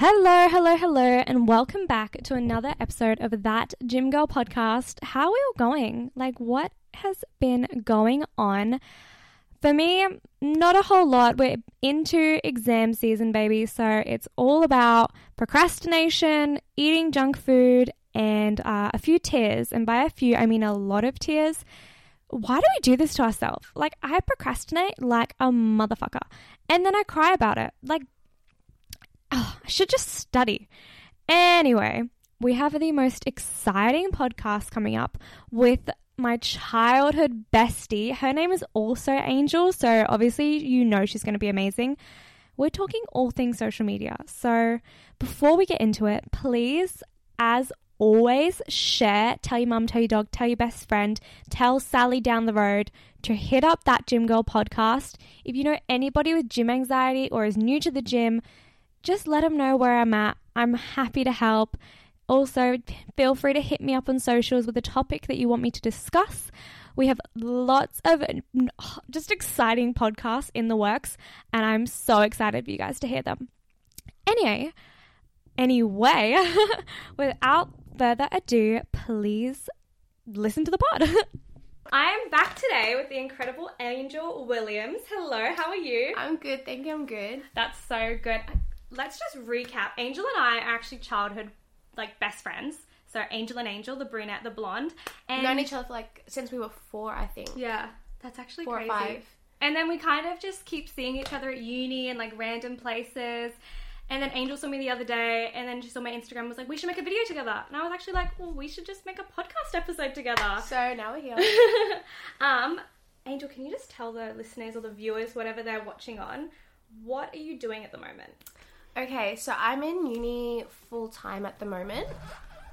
Hello, hello, hello, and welcome back to another episode of That Gym Girl podcast. How are all going? Like, what has been going on? For me, not a whole lot. We're into exam season, baby, so it's all about procrastination, eating junk food, and uh, a few tears. And by a few, I mean a lot of tears. Why do we do this to ourselves? Like, I procrastinate like a motherfucker, and then I cry about it. Like, oh, I should just study. Anyway, we have the most exciting podcast coming up with my childhood bestie. Her name is also Angel, so obviously you know she's going to be amazing. We're talking all things social media. So before we get into it, please, as always, share, tell your mum, tell your dog, tell your best friend, tell Sally down the road to hit up that Gym Girl podcast. If you know anybody with gym anxiety or is new to the gym, just let them know where I'm at. I'm happy to help. Also, feel free to hit me up on socials with a topic that you want me to discuss. We have lots of just exciting podcasts in the works, and I'm so excited for you guys to hear them. Anyway, anyway, without further ado, please listen to the pod. I am back today with the incredible Angel Williams. Hello, how are you? I'm good, thank you. I'm good. That's so good. Let's just recap. Angel and I are actually childhood like best friends. So Angel and Angel, the brunette, the blonde, and We've known each other for like since we were four, I think. yeah, that's actually Four or five. And then we kind of just keep seeing each other at uni and like random places. And then Angel saw me the other day, and then she saw my Instagram and was like, "We should make a video together." And I was actually like, "Well, we should just make a podcast episode together." So now we're here. um, Angel, can you just tell the listeners or the viewers, whatever they're watching on, what are you doing at the moment? Okay, so I'm in uni full time at the moment.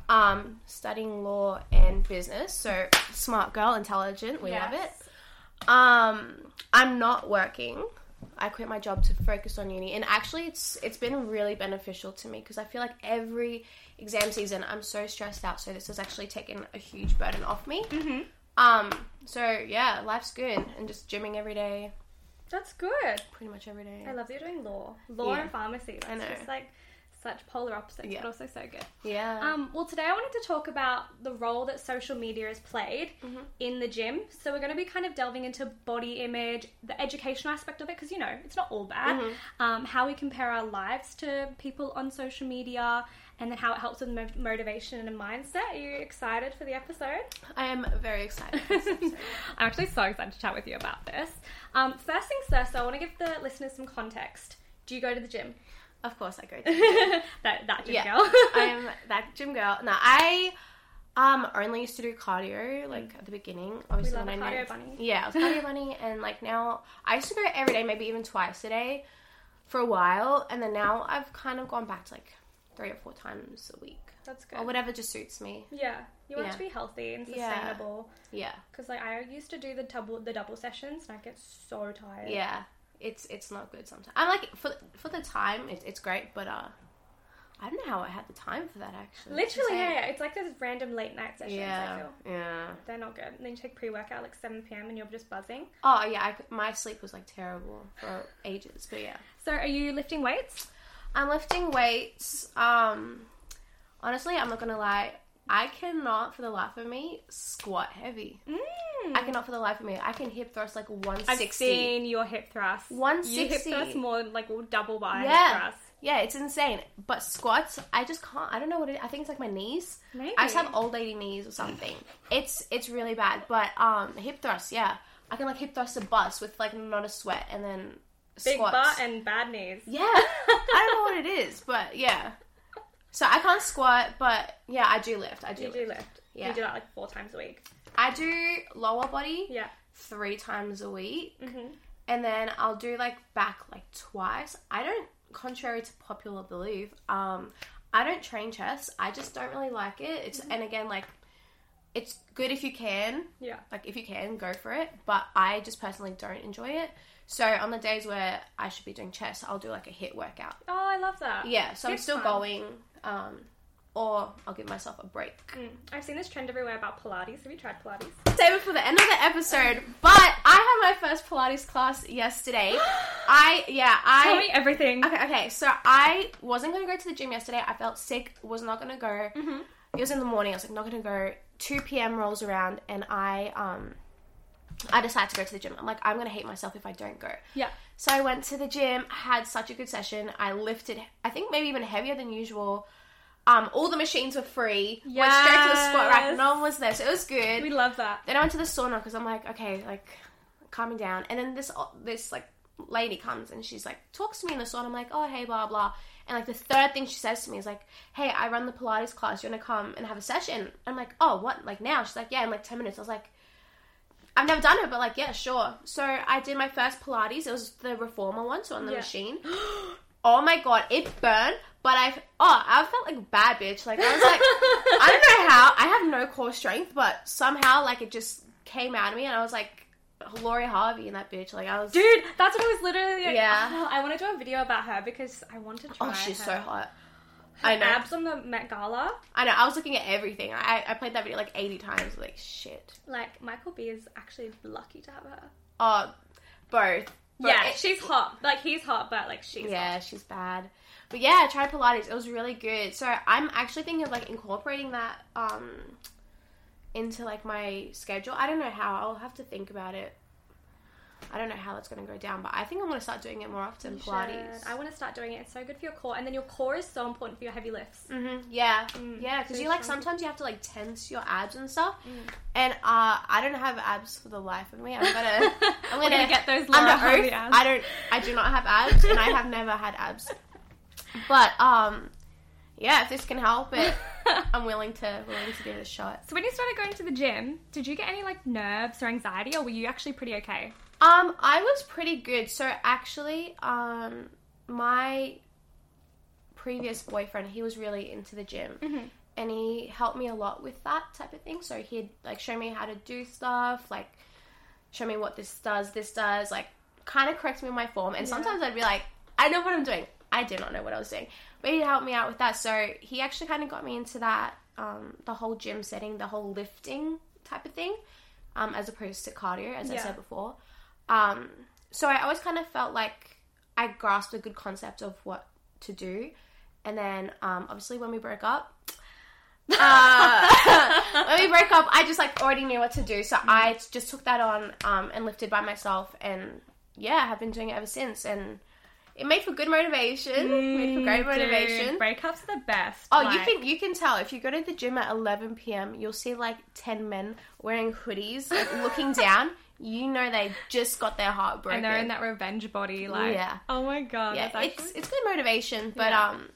Um, studying law and business. So smart girl, intelligent, we love it. Um, I'm not working. I quit my job to focus on uni, and actually, it's it's been really beneficial to me because I feel like every exam season I'm so stressed out. So this has actually taken a huge burden off me. Mm-hmm. Um, so yeah, life's good, and just gymming every day, That's good. pretty much every day. I love that you're doing law, law Yeah. and pharmacy. That's know. just like such polar opposites, Yeah. but also so good. Yeah. Um, well, today I wanted to talk about the role that social media has played Mm-hmm. in the gym. So we're going to be kind of delving into body image, the educational aspect of it, because you know it's not all bad. Mm-hmm. Um, how we compare our lives to people on social media, and then how it helps with mov- motivation and mindset. Are you excited for the episode? I am very excited. for this episode. I'm actually so excited to chat with you about this. Um, first things first, I want to give the listeners some context. Do you go to the gym? of course, I go. To that that gym yeah, girl. I am that gym girl. No, I um only used to do cardio like at the beginning. Obviously, love a I cardio moved- bunny. Yeah, I was cardio bunny, and like now I used to go every day, maybe even twice a day, for a while, and then now I've kind of gone back to like three or four times a week That's good. or whatever just suits me. Yeah, you want Yeah. to be healthy and sustainable. Yeah, Because like I used to do the double the double sessions and I get so tired. yeah, it's it's not good sometimes. I'm like for for the time, it's it's great, but uh, I don't know how I had the time for that actually. Literally, yeah, yeah. It's like those random late night sessions. I Yeah, feel. yeah. They're not good. And then you take pre workout like 7 p.m. and you're just buzzing. Oh yeah, I, my sleep was like terrible for ages, but yeah. So, are you lifting weights? I'm lifting weights. Um, honestly, I'm not gonna lie. I cannot, for the life of me, squat heavy. I cannot, for the life of me. I can hip thrust like Mm. I've seen your hip thrust. 160. You hip 160. thrust more like double by hip Yeah, thrust. yeah, it's insane. But squats, I just can't. I don't know what it. I think it's like my knees. Maybe. I just have old lady knees or something. It's it's really bad. But um, hip thrust, yeah, I can like hip thrust a bus with like not a sweat, and then Big squats. butt and bad knees. Yeah, I don't know what it is, but yeah. So I can't squat, but yeah, I do lift. I do. You lift. do lift. Yeah. You do that like four times a week. I do lower body Yeah. three times a week, Mm-hmm. and then I'll do like back like twice. I don't, contrary to popular belief, um, I don't train chest. I just don't really like it. It's and again like, it's good if you can, Yeah. like if you can go for it, but I just personally don't enjoy it. So on the days where I should be doing chest, I'll do like a HIIT workout. Oh, I love that. Yeah, so I'm still fun. going, um, or I'll give myself a break. Mm. I've seen this trend everywhere about Pilates. Have you tried Pilates? Save it for the end of the episode, but I had my first Pilates class yesterday. I yeah I Tell me everything. okay okay so I wasn't gonna go to the gym yesterday. I felt sick, was not gonna go. Mm-hmm. It was in the morning. I was like not gonna go. Two p.m. rolls around, and I um I decided to go to the gym. I'm like I'm gonna hate myself if I don't go. Yeah. So I went to the gym, had such a good session. I lifted, I think maybe even heavier than usual. Um, all the machines were free. Went straight to the squat rack. Yes. No one was there, so it was good. We love that. Then I went to the sauna because I'm like, okay, like calming down. And then this this like lady comes and she's like talks to me in the sauna. I'm like, oh hey, blah blah. And like the third thing she says to me is like, hey, I run the Pilates class. You wanna come and have a session? I'm like, oh what? Like now? She's like, yeah, in like ten minutes. I was like. I've never done it, but like, yeah, sure. So I did my first Pilates. It was the reformer one, so on the Yeah. machine. Oh my god, it burned, but I oh I felt like a bad bitch. Like I was like I don't know how. I have no core strength, but somehow like it just came out of me, and I was like Lori Harvey and that bitch. Like I was. Dude, that's what I was literally. Yeah. Oh, I want to do a video about her because I want to oh, try. oh, she's her. so hot. I know. abs on the Met Gala. I know. I was looking at everything. I I played that video like eighty times. Like shit. Like Michael B is actually lucky to have her. Oh, both. But yeah, it- she's hot. Like he's hot, but like she's yeah, hot. she's bad. But yeah, I tried Pilates. It was really good. So I'm actually thinking of like incorporating that um into like my schedule. I don't know how. I'll have to think about it. I don't know how that's going to go down, but I think I'm going to start doing it more often. You Pilates. should. I want to start doing it. It's so good for your core, and then your core is so important for your heavy lifts. hmm Yeah, Mm, yeah, because you like strong. sometimes you have to like tense your abs and stuff, Mm. and uh, I don't have abs for the life of me. I'm gonna, I'm gonna, gonna get those under Lori Harvey oath, abs. I don't, I do not have abs, and I have never had abs. But um, yeah, if this can help it, I'm willing to willing to give it a shot. So when you started going to the gym, did you get any like nerves or anxiety, or were you actually pretty okay? Um, I was pretty good. So actually, um, my previous boyfriend, he was really into the gym, and he helped me a lot with that type of thing. So he'd like show me how to do stuff, like show me what this does, this does, like kind of correct me on my form. And sometimes I'd be like, I know what I'm doing. I did not know what I was doing, but he helped me out with that. So he actually kind of got me into that, um, the whole gym setting, the whole lifting type of thing, um, as opposed to cardio, as I said before. Um, so I always kind of felt like I grasped a good concept of what to do. And then, um, obviously, when we broke up, uh, when we broke up, I just like already knew what to do. So I just took that on um, and lifted by myself. And yeah, I have been doing it ever since. And it made for good motivation. made for great motivation. Dude, breakups are the best. Oh, you Like, can you can tell if you go to the gym at 11 p.m. You'll see like 10 men wearing hoodies, like, looking down. You know they just got their heart broken. and they're in that revenge body. Like, Yeah. oh my god, yeah, that's it's it's good motivation. But Yeah. um,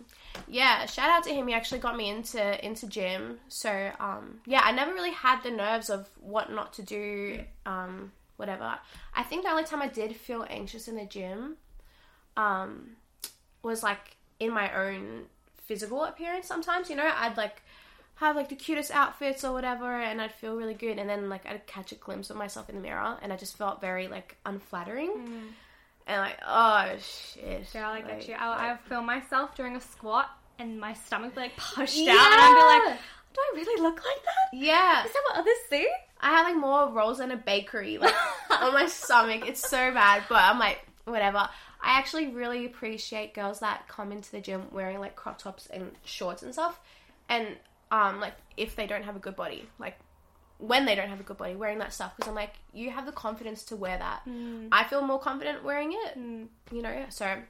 yeah, shout out to him. He actually got me into into gym. So um, yeah, I never really had the nerves of what not to do. Um, whatever. I think the only time I did feel anxious in the gym, um, was like in my own physical appearance. Sometimes you know I'd like have like the cutest outfits or whatever and I'd feel really good and then like I'd catch a glimpse of myself in the mirror and I just felt very like unflattering. Mm. and like, oh shit. Yeah, I get Like, you. I, I feel myself doing a squat and my stomach be like pushed Yeah. out, and I'd be like, "Do I really look like that? yeah. Is that what others see?" I had like more rolls than a bakery, like on my stomach. It's so bad, but I'm like, whatever. I actually really appreciate girls that come into the gym wearing like crop tops and shorts and stuff, and um, like if they don't have a good body, like when they don't have a good body, wearing that stuff because I'm like, you have the confidence to wear that. I feel more confident wearing it, you know. So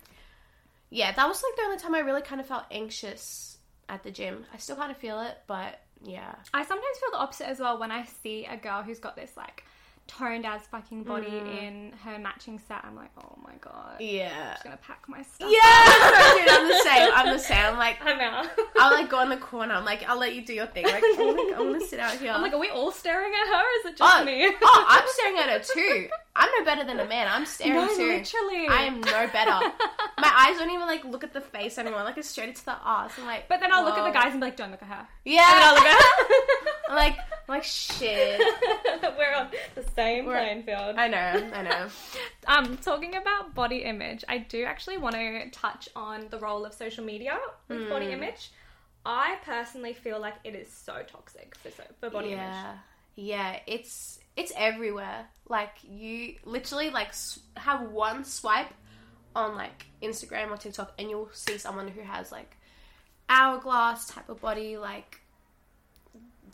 yeah, that was like the only time I really kind of felt anxious at the gym. I still kind of feel it, but yeah. I sometimes feel the opposite as well when I see a girl who's got this like toned as fucking body mm. in her matching set. I'm like, oh my god, I'm Yeah. just gonna pack my stuff. Yeah, dude, I'm the same. I'm the same. I'm like, I know. I'll like go in the corner. I'm like, I'll let you do your thing. Like, I'm gonna, I'm gonna sit out here. I'm like, are we all staring at her? Or is it just oh, me? oh, I'm staring at her too. I'm no better than a man. I'm staring too. No, too. literally. I am no better. My eyes don't even like look at the face anymore. Like it's straight into the ass. I'm like, But then I'll look at the guys and be like, don't look at her. Yeah. I'll look at I'm like, I'm like shit. We're on the same We're- playing field. I know. I know. Um, talking about body image, I do actually want to touch on the role of social media with Hmm. body image. I personally feel like it is so toxic for so, for body image. yeah. Yeah, it's it's everywhere. Like you literally like have one swipe on like Instagram or TikTok, and you'll see someone who has like hourglass type of body, like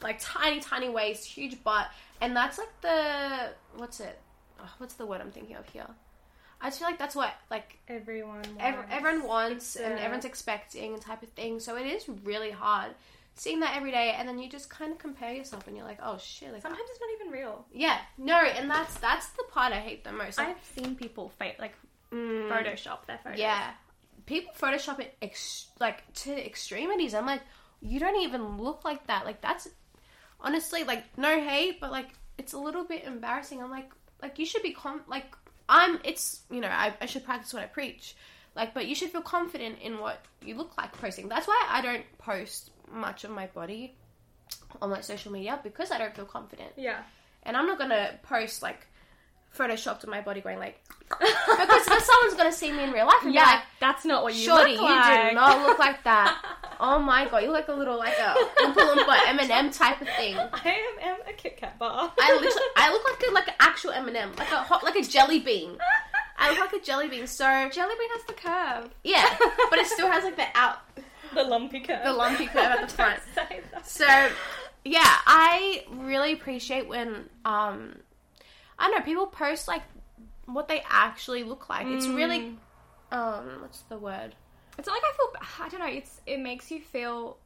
like tiny, tiny waist, huge butt, and that's like the what's it? Oh, what's the word I'm thinking of here? I just feel like that's what like Everyone, wants. ev- everyone wants and everyone's expecting and type of thing. So it is really hard seeing that every day, and then you just kind of compare yourself, and you're like, oh shit, like Sometimes it's not even real. yeah, no, and that's that's the part I hate the most. Like, I've seen people fake like mm, Photoshop their photos. yeah, people Photoshop it ex- like to extremities. I'm like, you don't even look like that. Like that's honestly like no hate, but like it's a little bit embarrassing. I'm like, like you should be com like I'm. It's you know I, I should practice what I preach. Like, but you should feel confident in what you look like posting. That's why I don't post much of my body on like social media because I don't feel confident Yeah. and I'm not gonna post like photoshopped of my body going like because then someone's gonna see me in real life and Yeah, be like, that's not what you "Shorty, look you do not look like that." oh my god, you look like a little like a Oompa Loompa M&M type of thing. I am, a Kit Kat bar. I literally, I look like a like an actual M&M, like a hot, like a jelly bean. I look like a jelly bean. So Jelly bean has the curve, yeah, but it still has like the out, the lumpy curve, the lumpy curve at the front. Don't say that. So yeah, I really appreciate when um I don't know people post like what they actually look like. It's really um what's the word? It's not like I feel. I don't know. It's it makes you feel.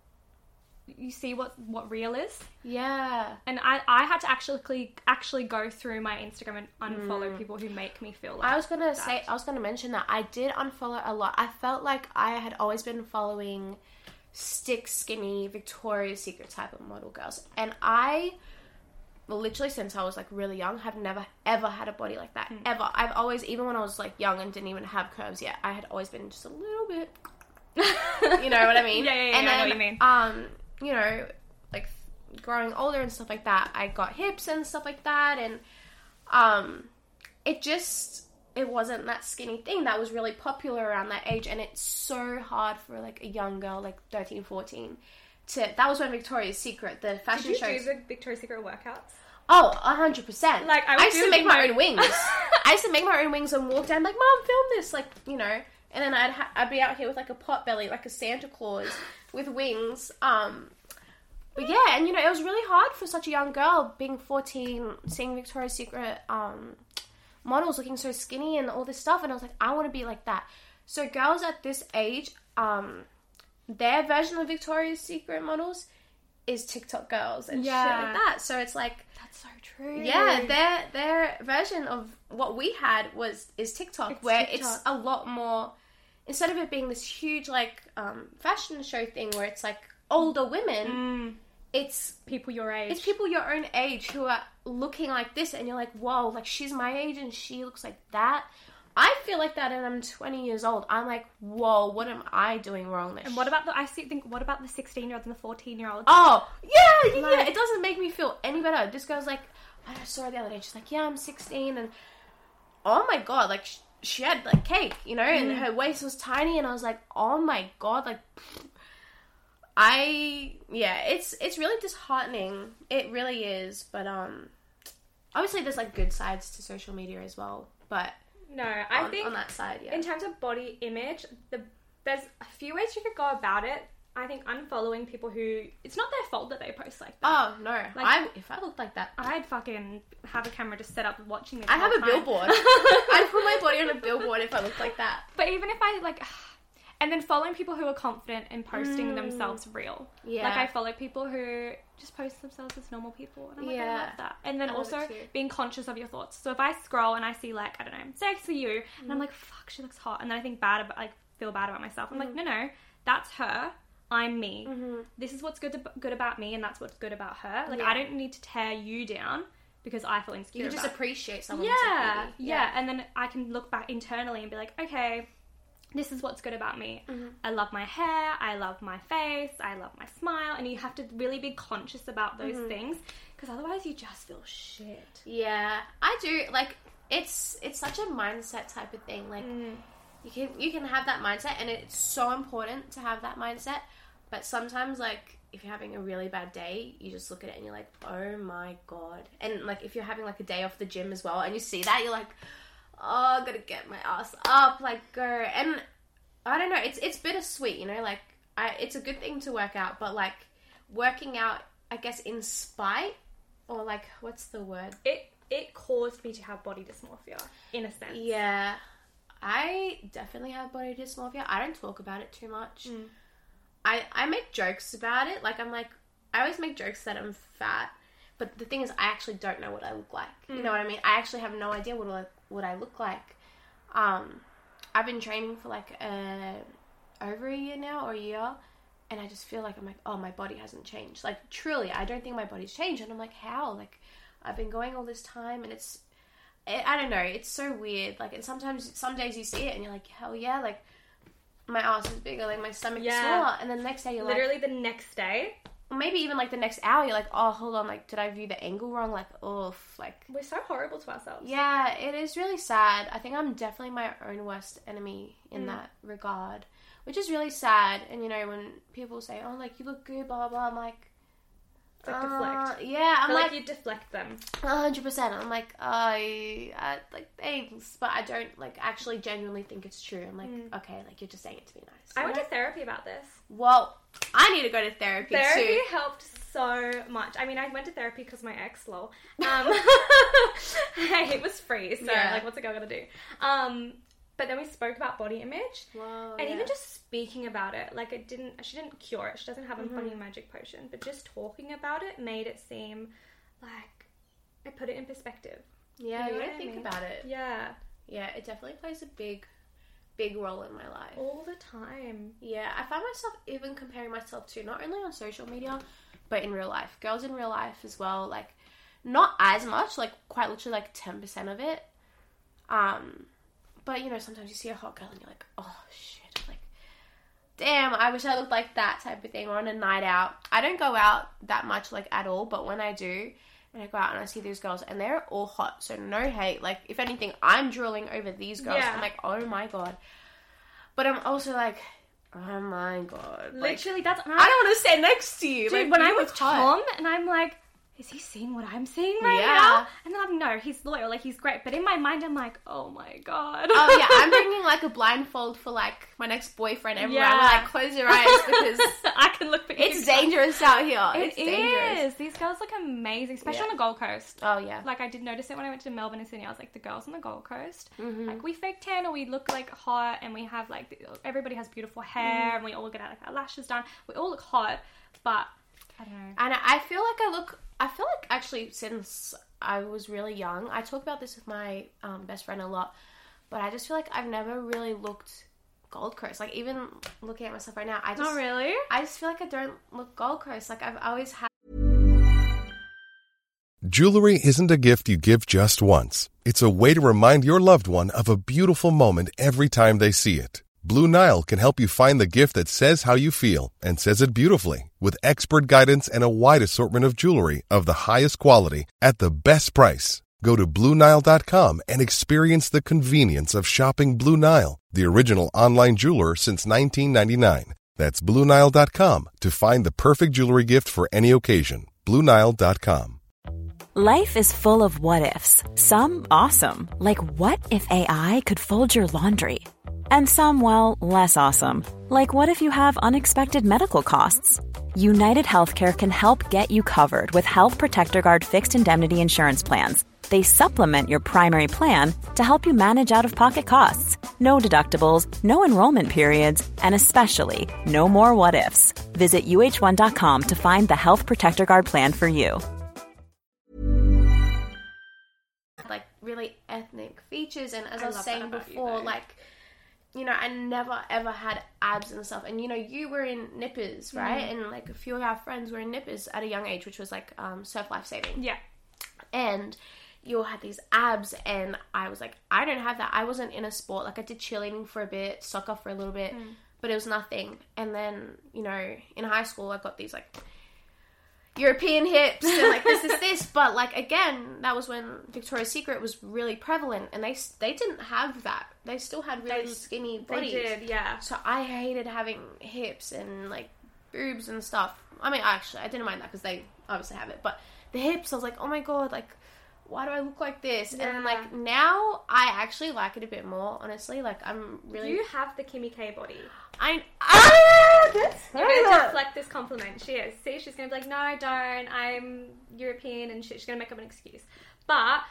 You see what what real is, Yeah. and I I had to actually actually go through my Instagram and unfollow mm. people who make me feel like. I was gonna say I was gonna mention that I did unfollow a lot. I felt like I had always been following stick skinny Victoria's Secret type of model girls, and I literally since I was like really young have never ever had a body like that ever. I've always even when I was like young and didn't even have curves yet, I had always been just a little bit. you know what I mean? Yeah, yeah, yeah, And I know what you mean. Um, you know, like growing older and stuff like that, I got hips and stuff like that, and um, it just it wasn't that skinny thing that was really popular around that age, and it's so hard for like a young girl like 13, 14 to. That was when Victoria's Secret, the fashion show. Did you shows. do the Victoria's Secret workouts? Oh, hundred percent. Like, I would used to make my- my own wings. I used to make my own wings and walk down like, "Mom, film this!" Like, you know. And then I'd ha- I'd be out here with like a pot belly, like a Santa Claus with wings. Um, but yeah, and you know, it was really hard for such a young girl being fourteen, seeing Victoria's Secret um, models looking so skinny and all this stuff, and I was like, I want to be like that. So girls at this age, um, their version of Victoria's Secret models is TikTok girls and shit like that. So it's like That's so true. yeah, their their version of what we had was is TikTok, It's where TikTok. it's a lot more. Instead of it being this huge like um, fashion show thing where it's like older women, Mm, it's people your age. it's people your own age who are looking like this, and you're like, whoa, like she's my age and she looks like that. I feel like that, and I'm 20 years old. I'm like, whoa, what am I doing wrong? This And what about the? I see, think. What about the sixteen-year-olds and the fourteen-year-olds? Oh, yeah, yeah, Like- yeah. It doesn't make me feel any better. This girl's like, I saw her the other day. She's like, yeah, I'm 16, and oh my god, like sh- she had like cake, you know, and her waist was tiny, and I was like, oh my god, like. I yeah, it's it's really disheartening. It really is, but um, obviously there's like good sides to social media as well. But No, I on, think on that side, yeah, in terms of body image, the there's a few ways you could go about it. I think unfollowing people who it's not their fault that they post like that. oh no, Like, I if I looked like that, I'd fucking have a camera just set up watching me. I have a time. billboard. I'd put my body on a billboard if I looked like that. But even if I like, and then following people who are confident in posting themselves real. Mm. Yeah. Like I follow people who just post themselves as normal people, and I'm like, I Yeah. love that. And then I also being conscious of your thoughts. So if I scroll and I see like I don't know, sexy you, and I'm like, fuck, she looks hot, and then I think bad about like feel bad about myself. I'm like, Mm-hmm. no, no, that's her. I'm me. This is what's good to, good about me, and that's what's good about her. Like I don't need to tear you down because I feel insecure. You can just appreciate someone's yeah, beauty. yeah, and then I can look back internally and be like, okay, this is what's good about me. Mm-hmm. I love my hair, I love my face, I love my smile, and you have to really be conscious about those Mm-hmm. things because otherwise you just feel shit. Yeah, I do. Like it's it's such a mindset type of thing. Like you can you can have that mindset, and it's so important to have that mindset. But sometimes, like if you're having a really bad day, you just look at it and you're like, oh my god. And like if you're having like a day off the gym as well, and you see that, you're like, oh, I gotta get my ass up, like go. And I don't know, it's it's bittersweet, you know. Like I, it's a good thing to work out, but like working out, I guess in spite or like what's the word? It it caused me to have body dysmorphia in a sense. Yeah, I definitely have body dysmorphia. I don't talk about it too much. Mm. I I make jokes about it. Like I'm like I always make jokes that I'm fat, but the thing is I actually don't know what I look like. You Mm. know what I mean? I actually have no idea what I, what I look like. Um, I've been training for like uh, over a year now or a year. And I just feel like I'm like, oh, my body hasn't changed. Like, truly, I don't think my body's changed. And I'm like, how? Like, I've been going all this time, and it's I I don't know. It's so weird. Like, and sometimes, some days you see it and you're like, hell yeah, like my ass is bigger, like my stomach is Yeah. smaller, and then the next day you're Literally the next day, like, maybe even like the next hour, you're like, oh, hold on, like, did I view the angle wrong? Like, oof, like, we're so horrible to ourselves. yeah, it is really sad. I think I'm definitely my own worst enemy in mm. that regard, which is really sad. And you know, when people say, oh, like you look good, blah blah, blah, I'm like. It's like uh, deflect. yeah, I'm like, like, you deflect them. hundred percent. I'm like, I, I like thanks, but I don't like actually genuinely think it's true. I'm like, okay, like you're just saying it to be nice. I went to therapy about this. well, I need to go to therapy, Therapy too. helped so much. I mean, I went to therapy because my ex, lol. Um, hey, it was free, so Yeah. like, what's a girl gonna do? Um, but then we spoke about body image, Whoa, and yeah. even just speaking about it, like it didn't. She didn't cure it. She doesn't have a Mm-hmm. funny magic potion, but just talking about it made it seem like it put it in perspective. yeah, you you, know what I think mean? about it. Yeah, Yeah, it definitely plays a big, big role in my life. all the time. Yeah, I find myself even comparing myself to not only on social media, but in real life. Girls in real life as well, like not as much, like quite literally like ten percent of it. Um, but you know, sometimes you see a hot girl and you're like, oh shit, like, damn, I wish I looked like that type of thing. Or on a night out, I don't go out that much like at all, but when I do. And I go out and I see these girls and they're all hot, so no hate. Like, if anything, I'm drooling over these girls. Yeah. I'm like, oh my god. But I'm also like, oh my god. Like, Literally, that's I don't want to stand next to you. Dude, like, when I'm look with. Tom and I'm like, is he seeing what I'm seeing right Yeah. now? And then I'm like, no, he's loyal, like he's great. But in my mind, I'm like, oh my god. Oh yeah, I'm bringing like a blindfold for like my next boyfriend everywhere. Yeah. I'm like, close your eyes because I can look. But it's dangerous out here. It it's dangerous. is. These girls look amazing, especially Yeah. on the Gold Coast. Oh yeah. Like I did notice it when I went to Melbourne and Sydney. I was like, the girls on the Gold Coast, Mm-hmm. like we fake tan or we look like hot, and we have like the- everybody has beautiful hair, and we all get our, like our lashes done. We all look hot, but I don't know. And I feel like I look. I feel like actually since I was really young, I talk about this with my um, best friend a lot. But I just feel like I've never really looked Gold Coast. Like even looking at myself right now, I just Not really. I just feel like I don't look Gold Coast. Like I've always had. Jewelry isn't a gift you give just once. It's a way to remind your loved one of a beautiful moment every time they see it. Blue Nile can help you find the gift that says how you feel and says it beautifully with expert guidance and a wide assortment of jewelry of the highest quality at the best price. Go to BlueNile.com and experience the convenience of shopping Blue Nile, the original online jeweler since 1999. That's BlueNile.com to find the perfect jewelry gift for any occasion. BlueNile.com. Life is full of what ifs. Some awesome, like what if AI could fold your laundry? And some, well, less awesome, like what if you have unexpected medical costs? United Healthcare can help get you covered with Health Protector Guard fixed indemnity insurance plans. They supplement your primary plan to help you manage out of pocket costs. No deductibles, no enrollment periods, and especially no more what ifs. Visit uhone.com to find the Health Protector Guard plan for you. like really ethnic features and as I, I was saying about you, before like you know I never ever had abs and stuff and you know you were in nippers right Mm. and like a few of our friends were in nippers at a young age which was like um, surf life saving Yeah. and you all had these abs and I was like I don't have that I wasn't in a sport like I did cheerleading for a bit soccer for a little bit Mm. but it was nothing and then you know in high school I got these like European hips and like this is this but like again that was when Victoria's Secret was really prevalent and they they didn't have that they still had really They- skinny They bodies did, yeah. so I hated having hips and like boobs and stuff. I mean, actually, I didn't mind that because they obviously have it. But the hips, I was like, oh my god, like, why do I look like this? And Yeah. like now, I actually like it a bit more. Honestly, like I'm really. Do you have the Kimmy K body. I ah, that's You're gonna deflect this compliment. She is. See, she's gonna be like, no, I don't. I'm European, and she, she's gonna make up an excuse. But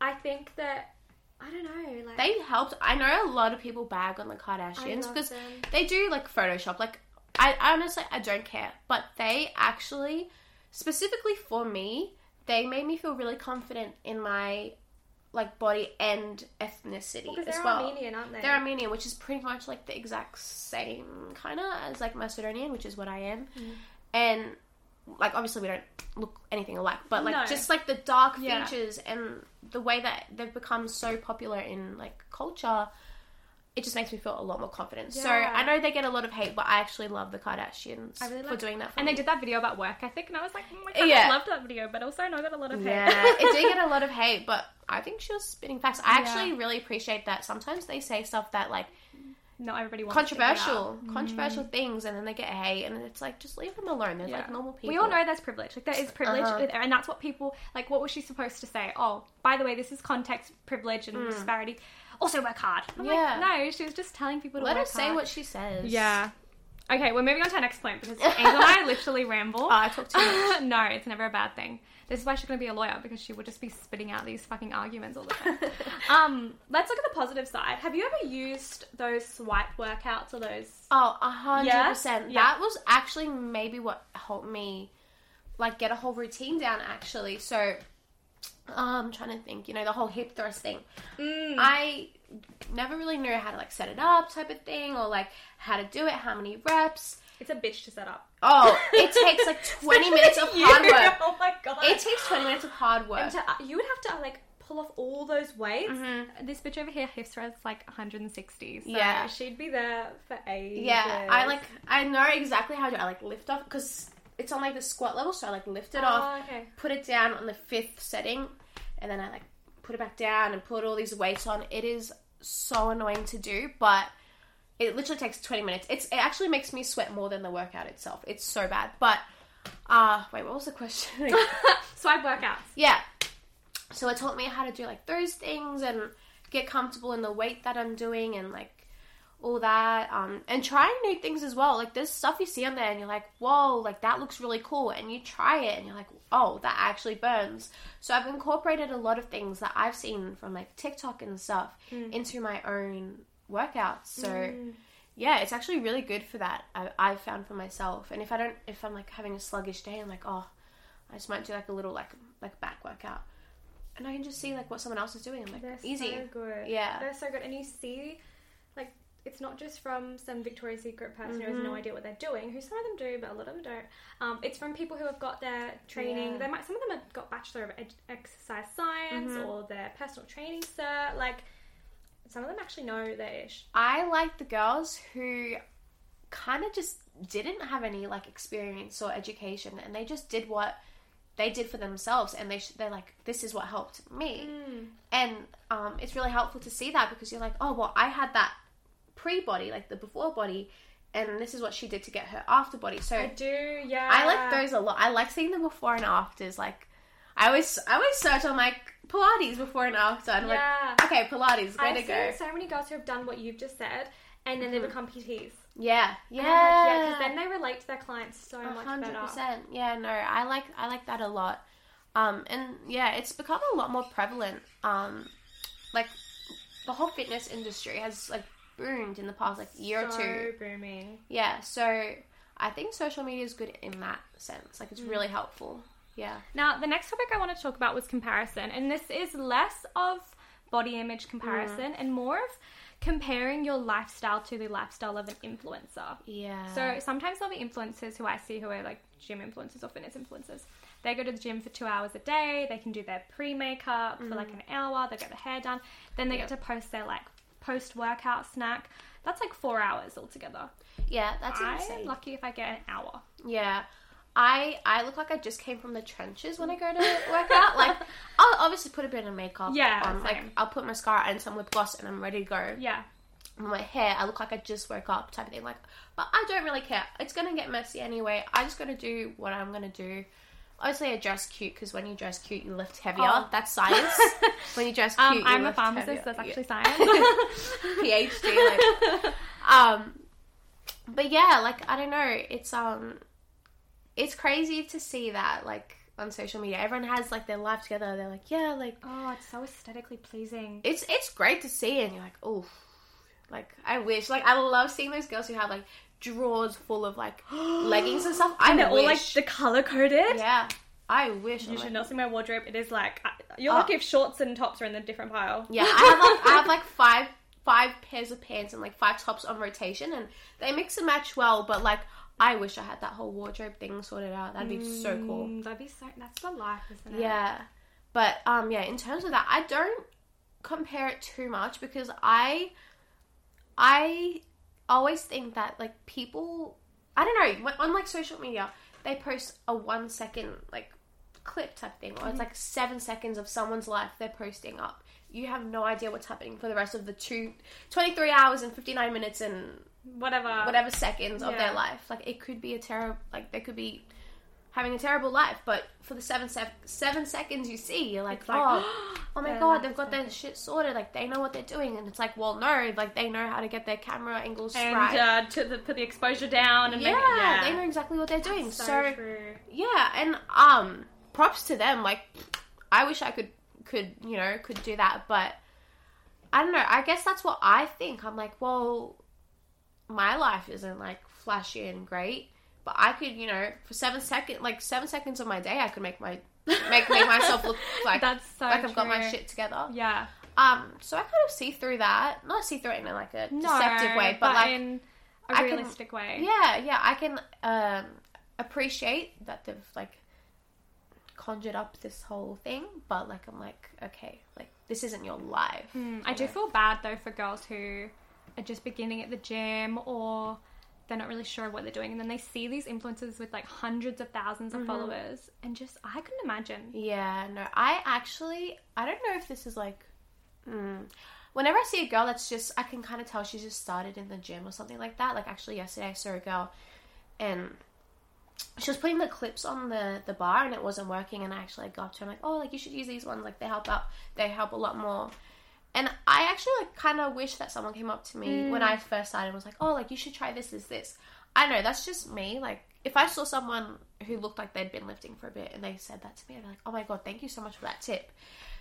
I think that I don't know. Like they helped. I know a lot of people bag on the Kardashians because them. they do like Photoshop. Like, I, I honestly I don't care, but they actually, specifically for me, they made me feel really confident in my like body and ethnicity because as they're well. Armenian, aren't they? They're Armenian, which is pretty much like the exact same kind of as like Macedonian, which is what I am. Mm. And like obviously we don't look anything alike, but like No. just like the dark Yeah. features and the way that they've become so popular in like culture, it just makes me feel a lot more confident. So I know they get a lot of hate, but I actually love the Kardashians I really for doing that. For And me. they did that video about work ethic, and I was like, oh my god, Yeah. I loved that video, but also I know that a lot of hate. Yeah, it did get a lot of hate, but I think she was spitting facts. I Yeah. actually really appreciate that. Sometimes they say stuff that like Not everybody wants controversial, controversial things, and then they get hate, and it's like just leave them alone. They're like normal people. We all know there's privilege. Like there is privilege, Uh-huh. and that's what people like. What was she supposed to say? Oh, by the way, this is context, privilege, and disparity. Also, work hard. I'm. Yeah. like, no, she was just telling people to Let her say hard. what she says. Yeah. Okay, we're moving on to our next point because Angel and I literally ramble. Oh, I talk too much. no, it's never a bad thing. This is why she's going to be a lawyer because she would just be spitting out these fucking arguments all the time. um, let's look at the positive side. Have you ever used those swipe workouts or those? Oh, a hundred percent. That was actually maybe what helped me, like, get a whole routine down. Actually, so um, I'm trying to think. You know, the whole hip thrust thing. Mm. I never really knew how to like set it up, type of thing, or like how to do it, how many reps. It's a bitch to set up. Oh, it takes like 20 minutes of You. hard work. Oh my god. It takes 20 minutes of hard work. To, uh, you would have to like pull off all those weights. Mm-hmm. This bitch over here, hip thrusts like 160. So Yeah. she'd be there for ages. Yeah, I like I know exactly how to I like lift off because it's on like the squat level, so I like lift it off, Oh, okay. put it down on the fifth setting, and then I like put it back down and put all these weights on. It is so annoying to do, but it literally takes twenty minutes. It's it actually makes me sweat more than the workout itself. It's so bad. But uh wait, what was the question? Swipe workouts. yeah. So it taught me how to do like those things and get comfortable in the weight that I'm doing and like all that. Um, and trying new things as well. Like there's stuff you see on there and you're like, whoa, like that looks really cool. And you try it and you're like, oh, that actually burns. So I've incorporated a lot of things that I've seen from like TikTok and stuff into my own workouts. So yeah, it's actually really good for that. I, I've found for myself. And if I don't, if I'm like having a sluggish day, I'm like, oh, I just might do like a little like like back workout, and I can just see like what someone else is doing. I'm like, They're easy. so good. Yeah. They're so good. And you see, it's not just from some Victoria's Secret person who has Mm-hmm. no idea what they're doing, who some of them do, but a lot of them don't. Um, it's from people who have got their training. Yeah. They might some of them have got Bachelor of Ed- Exercise Science Mm-hmm. or their personal training cert. Like, some of them actually know their ish. I like the girls who kind of just didn't have any like experience or education, and they just did what they did for themselves, and they sh- they're like, this is what helped me, Mm. and um, it's really helpful to see that because you're like, oh well, I had that pre body, like the before body, and this is what she did to get her after body. So I do, yeah. I like those a lot. I like seeing the before and afters. Like, I always I always search on like Pilates before and after, and I'm Yeah. like, okay, Pilates, way I've to seen go. Mm-hmm. so many girls who have done what you've just said, and then they become PTs. Yeah, I'm like, yeah, yeah, because then they relate to their clients so much hundred better. percent. Yeah, no, I like I like that a lot. Um, and yeah, it's become a lot more prevalent. Um, like the whole fitness industry has like boomed in the past like year or So two. booming. Yeah, so I think social media is good in that sense. Like it's really helpful. Yeah. Now, the next topic I want to talk about was comparison, and this is less of body image comparison Mm. and more of comparing your lifestyle to the lifestyle of an influencer. Yeah. So sometimes there'll be influencers who I see who are like gym influencers or fitness influencers. They go to the gym for two hours a day. They can do their pre makeup for like an hour. They get their hair done. Then they get to post their like post workout snack. That's like four hours altogether. yeah, that's I'm insane. lucky if I get an hour. Yeah. I I look like I just came from the trenches when I go to work out. Like I'll obviously put a bit of makeup Yeah, on. Like. I'll put mascara and some lip gloss and I'm ready to go. Yeah. My hair, I look like I just woke up type of thing. Like but I don't really care. It's gonna get messy anyway. I just gotta do what I'm gonna do. Obviously, I dress cute because when you dress cute, you lift heavier. Oh. That's science. when you dress cute, Um, you I'm a pharmacist. heavier. That's actually science. PhD. Like, um, but yeah, like I don't know. It's um, it's crazy to see that like on social media, everyone has like their life together. They're like, yeah, like oh, it's so aesthetically pleasing. it's it's great to see, and you're like, oh, like I wish. Like I love seeing those girls who have like drawers full of like leggings and stuff. I and they're all like the color coded. yeah, I wish. You should like, not see my wardrobe. It is like you're Oh. lucky if shorts and tops are in a different pile. Yeah, I have like I have like five five pairs of pants and like five tops on rotation, and they mix and match well. But like, I wish I had that whole wardrobe thing sorted out. That'd be so cool. Mm, that'd be so. That's the life, isn't it? Yeah, but um, yeah. In terms of that, I don't compare it too much because I, I always think that like people, I don't know, on like social media, they post a one second like clip type thing, or it's mm-hmm. like seven seconds of someone's life they're posting up. You have no idea what's happening for the rest of the two, 23 hours and 59 minutes and Whatever. whatever seconds of their life. Like it could be a terrible, like they could be having a terrible life, but for the seven sec- seven seconds you see, you're like, oh, oh my god, they've got their shit sorted. Like they know what they're doing, and it's like, well, no, like they know how to get their camera angles and right. uh, to the, put the exposure down and yeah, make it. Yeah, they know exactly what they're doing. so, So, true. yeah, and um, props to them. Like, I wish I could could you know could do that, but I don't know. I guess that's what I think. I'm like, well, my life isn't like flashy and great, but I could, you know, for seven seconds, like seven seconds of my day, I could make my make make myself look like That's so like I've got my shit together. Yeah. Um, so I kind of see through that, not see through it in like a No, deceptive way, but, like in a I can- realistic way. yeah, yeah, I can um, appreciate that they've like conjured up this whole thing, but like I'm like, okay, like this isn't your life. Mm, I do feel bad though for girls who are just beginning at the gym or they're not really sure what they're doing and then they see these influencers with like hundreds of thousands Mm-hmm. of followers and just I couldn't imagine. Yeah, no, I actually, I don't know if this is like, mm, whenever I see a girl that's just, I can kind of tell she's just started in the gym or something like that. Like actually yesterday I saw a girl and she was putting the clips on the the bar and it wasn't working and I actually got to her I'm like, oh, like you should use these ones. Like they help out, they help a lot more. And I actually like kind of wish that someone came up to me when I first started and was like, oh, like you should try this, this, this. I know that's just me. Like if I saw someone who looked like they'd been lifting for a bit and they said that to me, I'd be like, oh my god, thank you so much for that tip.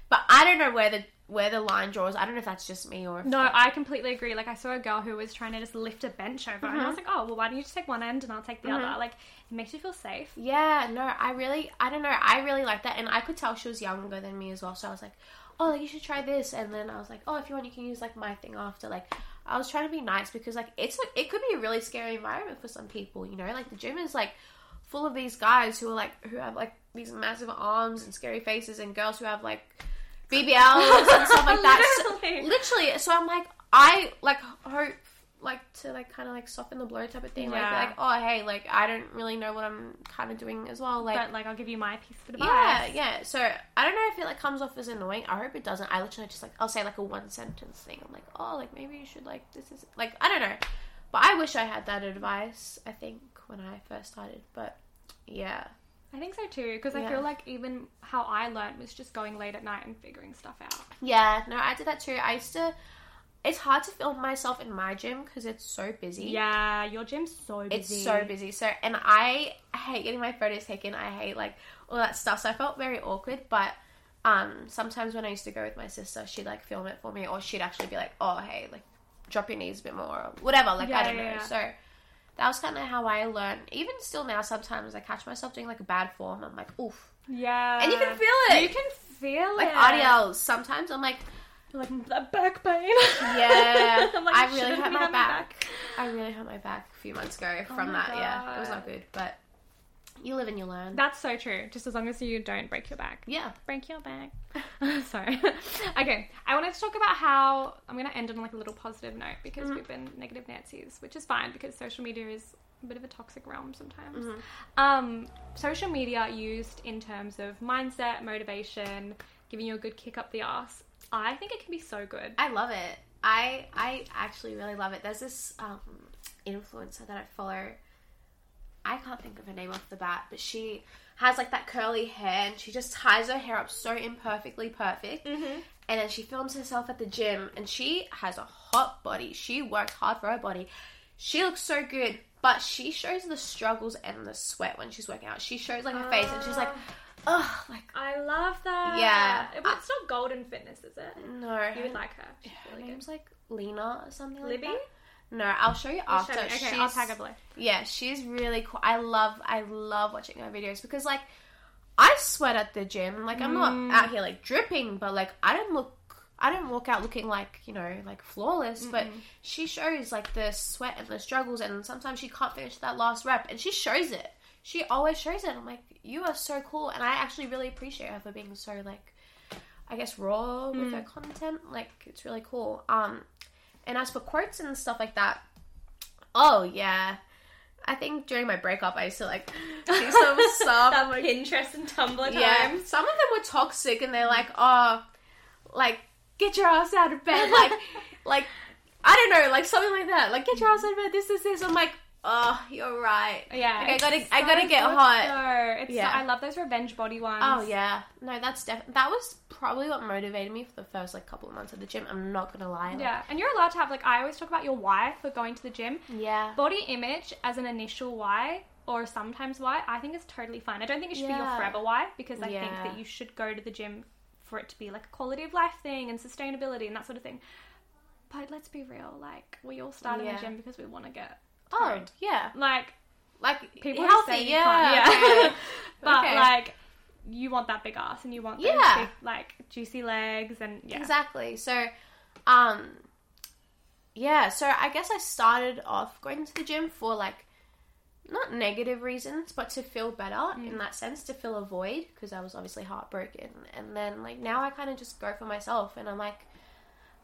But I don't know where the where the line draws. I don't know if that's just me or if No, that- I completely agree. Like I saw a girl who was trying to just lift a bench over and I Mm-hmm. was like, Oh, well why don't you just take one end and I'll take the other? Like it makes you feel safe. Yeah, no, I really, I don't know, I really like that, and I could tell she was younger than me as well. So I was like, oh, like you should try this, and then I was like, oh, if you want, you can use like my thing after. Like, I was trying to be nice because like it's a, it could be a really scary environment for some people, you know. Like the gym is like full of these guys who are like who have like these massive arms and scary faces, and girls who have like BBLs and stuff like that. So- Literally. literally. So I'm like, I like hope like to like kind of like soften the blow type of thing. Like Yeah. like oh hey like I don't really know what I'm kind of doing as well. Like but like I'll give you my piece of advice. yeah yeah. So I don't know if it like comes off as annoying. I hope it doesn't. I literally just like I'll say like a one sentence thing. I'm like oh like maybe you should like this is like I don't know. But I wish I had that advice. I think when I first started. But yeah I think so too because I feel like even how I learned was just going late at night and figuring stuff out. yeah no I did that too. I used to. It's hard to film myself in my gym because it's so busy. Yeah, your gym's so busy. It's so busy. So, and I hate getting my photos taken. I hate like all that stuff. So I felt very awkward. But um, sometimes when I used to go with my sister, she'd like film it for me, or she'd actually be like, "Oh, hey, like drop your knees a bit more, or whatever." Like Yeah, I don't yeah, know. yeah. So that was kind of how I learned. Even still now, sometimes I catch myself doing like a bad form. I'm like, oof. Yeah, And you can feel it. You can feel it. Like it. RDLs. Sometimes I'm like, like that back pain. yeah, I'm like, I really hurt my my back. I really hurt my back a few months ago from Oh my that. Yeah, it was not good. But you live and you learn. That's so true. Just as long as you don't break your back. yeah. Break your back. Sorry. okay. I wanted to talk about how I'm going to end on like a little positive note because Mm-hmm. we've been negative Nancy's, which is fine because social media is a bit of a toxic realm sometimes. Mm-hmm. Um, social media used in terms of mindset, motivation, giving you a good kick up the ass. I think it can be so good. I love it. I I actually really love it. There's this um, influencer that I follow. I can't think of her name off the bat, but she has like that curly hair and she just ties her hair up so imperfectly perfect. Mm-hmm. And then she films herself at the gym and she has a hot body. She works hard for her body. She looks so good, but she shows the struggles and the sweat when she's working out. She shows like her face and she's like, ugh, like, I love that. Yeah. But it's not golden fitness, is it? no. You would like her. She's her really good. name's like Lena or something like Libby? that. No, I'll show you after. Show. Okay, she's, I'll tag her below. Yeah, she's really cool. I love, I love watching her videos because like, I sweat at the gym. Like, I'm Mm. not out here like dripping, but like, I don't look, I don't walk out looking like you know like flawless. But she shows like the sweat and the struggles, and sometimes she can't finish that last rep, and she shows it. She always shows it. I'm like, you are so cool, and I actually really appreciate her for being so like, I guess raw with Mm. her content. Like, it's really cool. Um, and as for quotes and stuff like that, oh yeah. I think during my breakup, I used to like see some stuff. I'm like, Pinterest and Tumblr yeah, some of them were toxic, and they're like, oh, like get your ass out of bed, like, like I don't know, like something like that, like get your ass out of bed. This, this, this. I'm like, oh, you're right. Yeah, Like, I gotta, I gotta get hot. though. It's Yeah. so, I love those revenge body ones. Oh yeah, no, that's definitely that was probably what motivated me for the first like couple of months at the gym. I'm not gonna lie. Like, Yeah, and you're allowed to have like I always talk about your why for going to the gym. yeah, Body image as an initial why or sometimes why I think is totally fine. I don't think it should be your forever why because I think that you should go to the gym for it to be like a quality of life thing and sustainability and that sort of thing. But let's be real, like we all start in Yeah. the gym because we want to get Oh yeah, like like people healthy. yeah, okay. but Okay. like you want that big ass and you want those Yeah. big, like juicy legs and yeah. Exactly. So, um, yeah. So I guess I started off going to the gym for like not negative reasons, but to feel better Mm. in that sense, to fill a void because I was obviously heartbroken. And then like now I kind of just go for myself, and I'm like,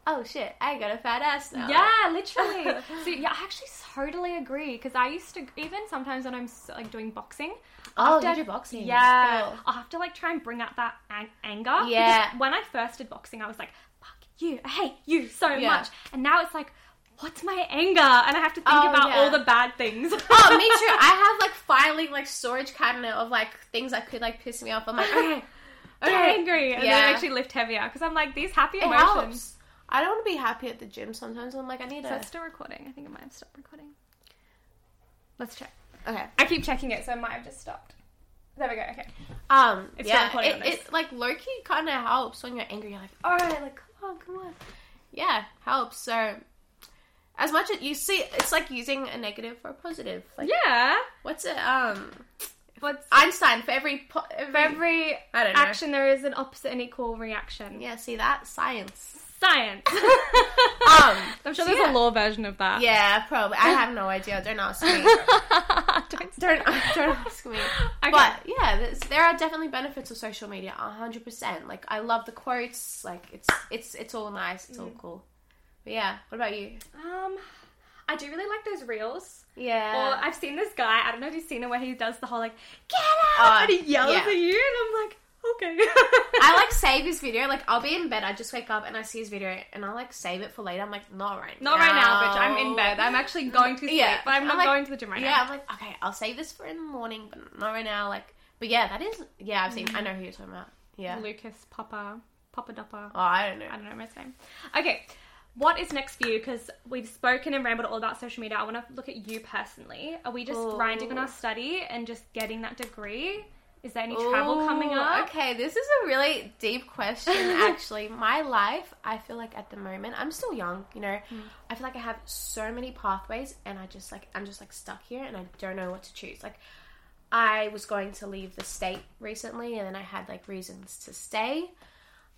oh shit, I got a fat ass now. Yeah, literally. so yeah, I actually totally agree because I used to even sometimes when I'm like doing boxing. Oh, after- you do boxing? Yeah, Cool. I have to like try and bring out that ang- anger. Yeah. when I first did boxing, I was like, "Fuck you, I hate you so Yeah. much," and now it's like, "What's my anger?" And I have to think Oh, about yeah. all the bad things. Oh, me too. I have like filing like storage cabinet of like things that could like piss me off. I'm like, okay, Get okay. angry, and Yeah. then actually lift heavier because I'm like these happy emotions. I don't want to be happy at the gym sometimes. I'm like, I need So to. it's still recording. I think it might have stopped recording. Let's check. Okay. I keep checking it, so it might have just stopped. There we go. Okay. Um, It's still yeah, recording it, it like Loki kind of helps when you're angry. You're like, all right, like come on, come on. Yeah, helps. So as much as you see, it's like using a negative for a positive. Like, Yeah. what's it? Um, What's Einstein for every po- every, for every I don't know. action there is an opposite and equal reaction. Yeah, see that science. Science. Um, I'm sure so there's yeah. a law version of that. Yeah, probably. I have no idea. Don't ask me. Don't don't don't ask me. Okay. But yeah, there are definitely benefits of social media. hundred percent. Like I love the quotes. Like it's it's it's all nice. It's all cool. But yeah, what about you? Um, I do really like those reels. Yeah. Or I've seen this guy. I don't know if you've seen it where he does the whole like get Uh, out and he yells yeah. at you, and I'm like, okay. I like save his video. Like I'll be in bed, I just wake up and I see his video, and I'll like save it for later. I'm like, not right now. Not now. right now, bitch. I'm in bed. I'm actually going to sleep, Yeah, but I'm not like- going to the gym right yeah, now. Yeah, I'm like, okay, I'll save this for in the morning, but not right now. Like, but yeah, that is. Yeah, I've seen. I mm-hmm. know who you're talking about. Yeah. Lucas Papa Papa Duppa. Oh, I don't know. I don't know his name. Okay, what is next for you? Because we've spoken and rambled all about social media. I want to look at you personally. Are we just Ooh. grinding on our study and just getting that degree? Is there any travel coming up? Okay, this is a really deep question, actually. My life, I feel like at the moment, I'm still young, you know. Hmm. I feel like I have so many pathways, and I just like, I'm just like stuck here, and I don't know what to choose. Like, I was going to leave the state recently, and then I had like reasons to stay.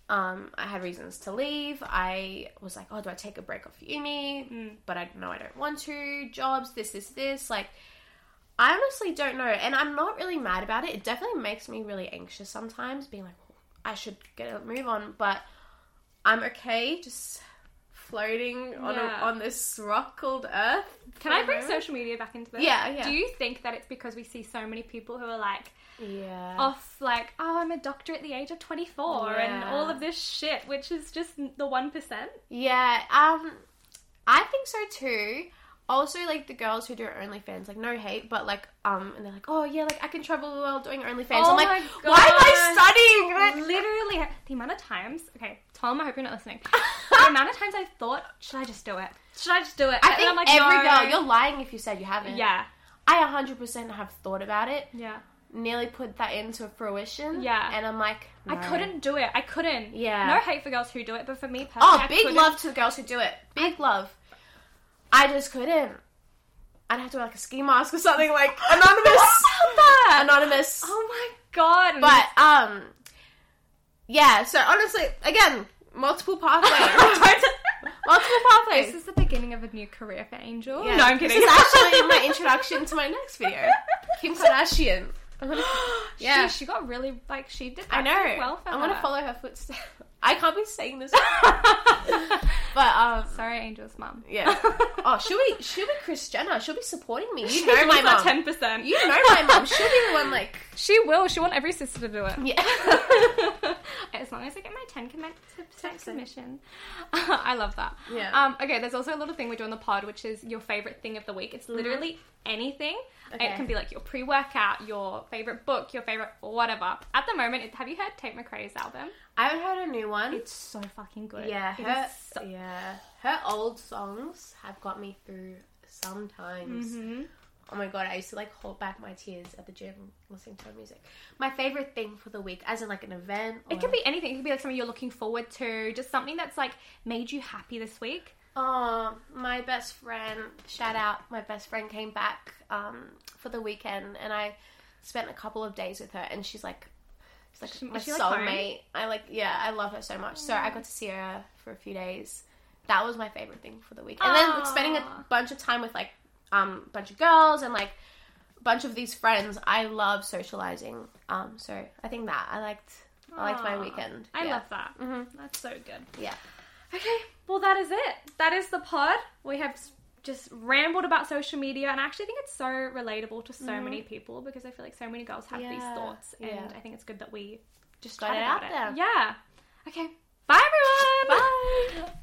Um, I had reasons to leave. I was like, oh, do I take a break off uni? Hmm. But I know I don't want to. Jobs, this, this, this. Like, I honestly don't know, and I'm not really mad about it. It definitely makes me really anxious sometimes, being like, I should get a move on, but I'm okay just floating on Yeah. a, on this rock called Earth. Can I bring social media back into this? Yeah, yeah. Do you think that it's because we see so many people who are like Yeah. off, like, oh, I'm a doctor at the age of 24 and all of this shit, which is just the 1%? Yeah, um, I think so too. Also, like the girls who do OnlyFans, like no hate, but like, um, and they're like, oh yeah, like I can travel the world doing OnlyFans. Oh I'm like, my why am I studying? Literally, the amount of times. Okay, Tom, I hope you're not listening. the amount of times I thought, should I just do it? Should I just do it? I And think I'm like, every no. girl, you're lying if you said you haven't. Yeah, I 100% have thought about it, yeah. nearly put that into fruition. Yeah. and I'm like, I couldn't do it. I couldn't. Yeah. No hate for girls who do it, but for me personally, Oh, big love to the girls who do it. Big love. I just couldn't. I'd have to wear like a ski mask or something like anonymous. that? Anonymous. Oh my god! But um, yeah. So honestly, again, multiple pathways. multiple pathways. this is the beginning of a new career for Angel. Yeah, No, I'm kidding. This is actually my introduction to my next video. Kim Kardashian. I'm gonna- yeah. she, she got really like she did. I that know. did well for I'm gonna follow her footsteps. I can't be saying this, but um, Sorry, Angel's mum. yeah. Oh, she'll be she'll be Kris Jenner. She'll be supporting me. You know my mom. ten percent. You know my mom. She'll be the one like She will. She want every sister to do it. yeah. as long as I get my 10 percent commission. I love that. Yeah. Um, okay, there's also a little thing we do on the pod, which is your favorite thing of the week. It's literally anything. Okay. It can be like your pre workout, your favorite book, your favorite whatever. At the moment, it, have you heard Tate McRae's album? I haven't heard a new one. It's so fucking good. yeah, her so- yeah her old songs have got me through sometimes. Mm-hmm. Oh my god, I used to like hold back my tears at the gym listening to her music. My favorite thing for the week, as in like an event. It could be anything. It could be like something you're looking forward to, just something that's like made you happy this week. Oh, my best friend, shout out, my best friend came back um, for the weekend and I spent a couple of days with her and she's like, she's like She- my she, like, soulmate. I like, yeah, I love her so much. So I got to see her for a few days. That was my favorite thing for the week. And then like, spending a bunch of time with like um, a bunch of girls and like a bunch of these friends. I love socializing. Um, so I think that I liked, I liked my weekend. I Yeah. love that. Mhm. That's so good. Yeah. Okay, well, that is it. That is the pod. We have just rambled about social media, and I actually think it's so relatable to so many people because I feel like so many girls have these Mm-hmm. Thoughts, and yeah. I think it's good that we just Got it out it. there. Yeah. Okay. Bye, everyone. Bye.